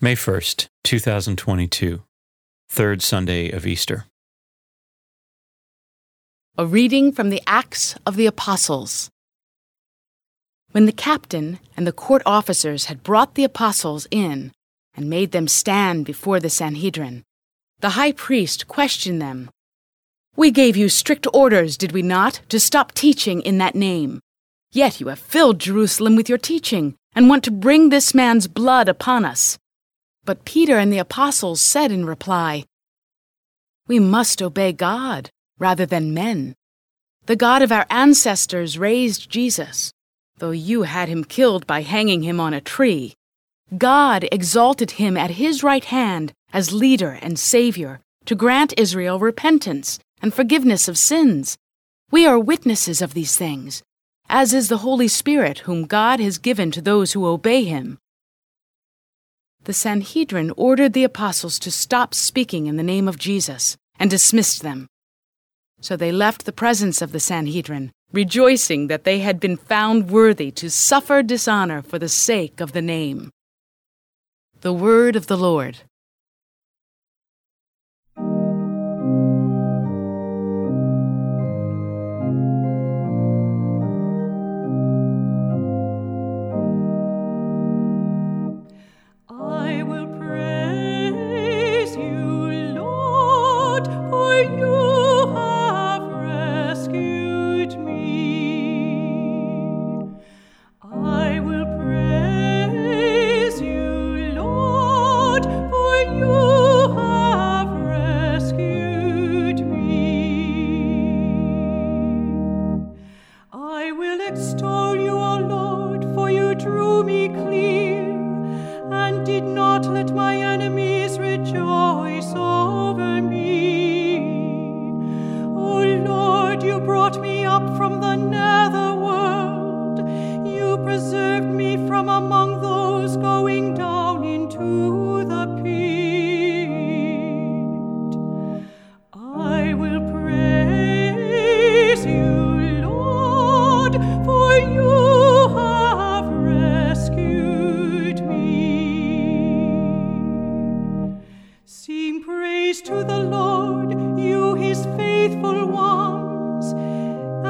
May 1st, 2022, third Sunday of Easter. A reading from the Acts of the Apostles. When the captain and the court officers had brought the apostles in and made them stand before the Sanhedrin, the high priest questioned them. We gave you strict orders, did we not, to stop teaching in that name? Yet you have filled Jerusalem with your teaching and want to bring this man's blood upon us. But Peter and the apostles said in reply, We must obey God rather than men. The God of our ancestors raised Jesus, though you had him killed by hanging him on a tree. God exalted him at his right hand as leader and Savior to grant Israel repentance and forgiveness of sins. We are witnesses of these things, as is the Holy Spirit whom God has given to those who obey him the Sanhedrin ordered the apostles to stop speaking in the name of Jesus and dismissed them. So they left the presence of the Sanhedrin, rejoicing that they had been found worthy to suffer dishonor for the sake of the name. The Word of the Lord. brought me up from the nether.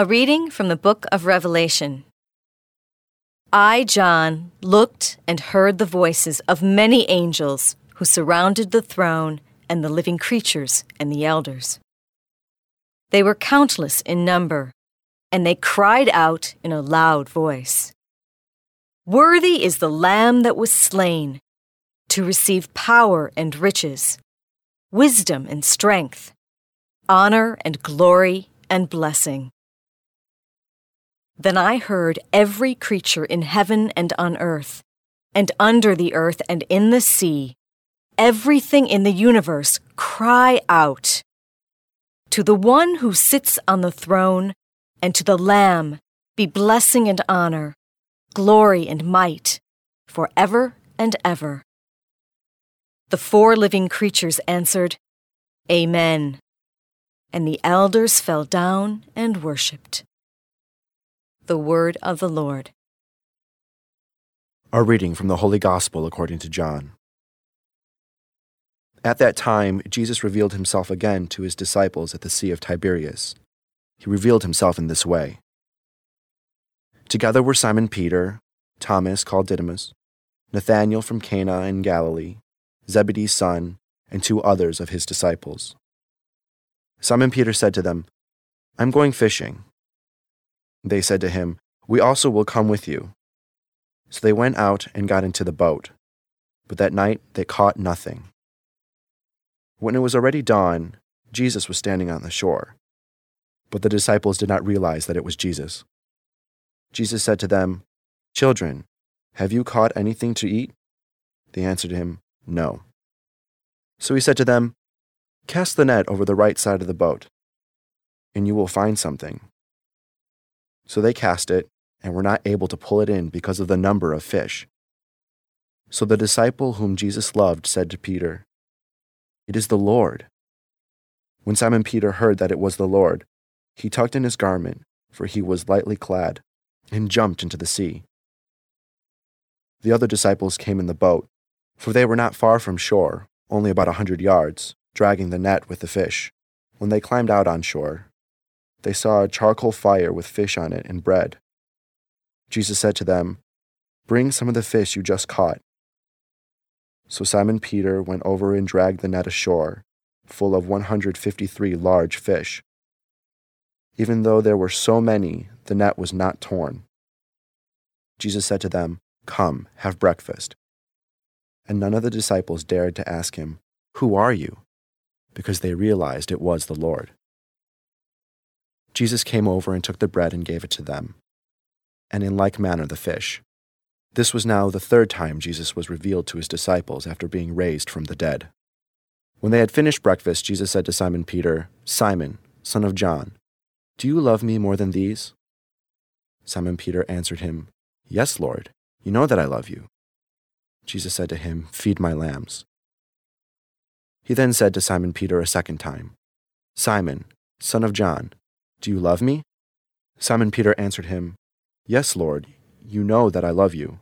reading from the book of Revelation. I, John, looked and heard the voices of many angels who surrounded the throne and the living creatures and the elders. They were countless in number, and they cried out in a loud voice Worthy is the Lamb that was slain to receive power and riches, wisdom and strength, honor and glory and blessing. Then I heard every creature in heaven and on earth, and under the earth and in the sea, everything in the universe cry out. To the one who sits on the throne, and to the Lamb be blessing and honor, glory and might, for ever and ever. The four living creatures answered, Amen. And the elders fell down and worshipped. The word of the Lord. A reading from the Holy Gospel according to John. At that time, Jesus revealed himself again to his disciples at the Sea of Tiberias. He revealed himself in this way. Together were Simon Peter, Thomas called Didymus, Nathanael from Cana in Galilee, Zebedee's son, and two others of his disciples. Simon Peter said to them, I'm going fishing. They said to him, We also will come with you. So they went out and got into the boat. But that night they caught nothing. When it was already dawn, Jesus was standing on the shore. But the disciples did not realize that it was Jesus. Jesus said to them, Children, have you caught anything to eat? They answered him, No. So he said to them, Cast the net over the right side of the boat, and you will find something. So they cast it and were not able to pull it in because of the number of fish. So the disciple whom Jesus loved said to Peter, It is the Lord. When Simon Peter heard that it was the Lord, he tucked in his garment, for he was lightly clad, and jumped into the sea. The other disciples came in the boat, for they were not far from shore, only about a hundred yards, dragging the net with the fish. When they climbed out on shore, they saw a charcoal fire with fish on it and bread. Jesus said to them, Bring some of the fish you just caught. So Simon Peter went over and dragged the net ashore, full of 153 large fish. Even though there were so many, the net was not torn. Jesus said to them, Come, have breakfast. And none of the disciples dared to ask him, Who are you? because they realized it was the Lord. Jesus came over and took the bread and gave it to them and in like manner the fish. This was now the third time Jesus was revealed to his disciples after being raised from the dead. When they had finished breakfast, Jesus said to Simon Peter, Simon, son of John, do you love me more than these? Simon Peter answered him, Yes, Lord, you know that I love you. Jesus said to him, Feed my lambs. He then said to Simon Peter a second time, Simon, son of John, do you love me? Simon Peter answered him, Yes, Lord, you know that I love you.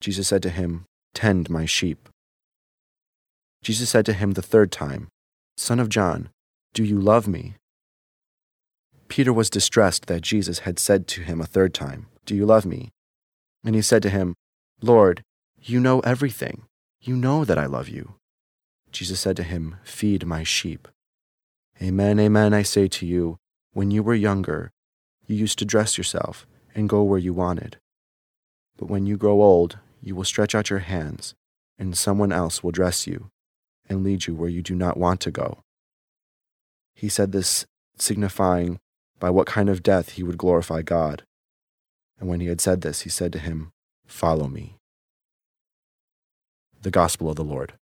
Jesus said to him, Tend my sheep. Jesus said to him the third time, Son of John, do you love me? Peter was distressed that Jesus had said to him a third time, Do you love me? And he said to him, Lord, you know everything. You know that I love you. Jesus said to him, Feed my sheep. Amen, amen, I say to you, when you were younger, you used to dress yourself and go where you wanted. But when you grow old, you will stretch out your hands, and someone else will dress you and lead you where you do not want to go. He said this, signifying by what kind of death he would glorify God. And when he had said this, he said to him, Follow me. The Gospel of the Lord.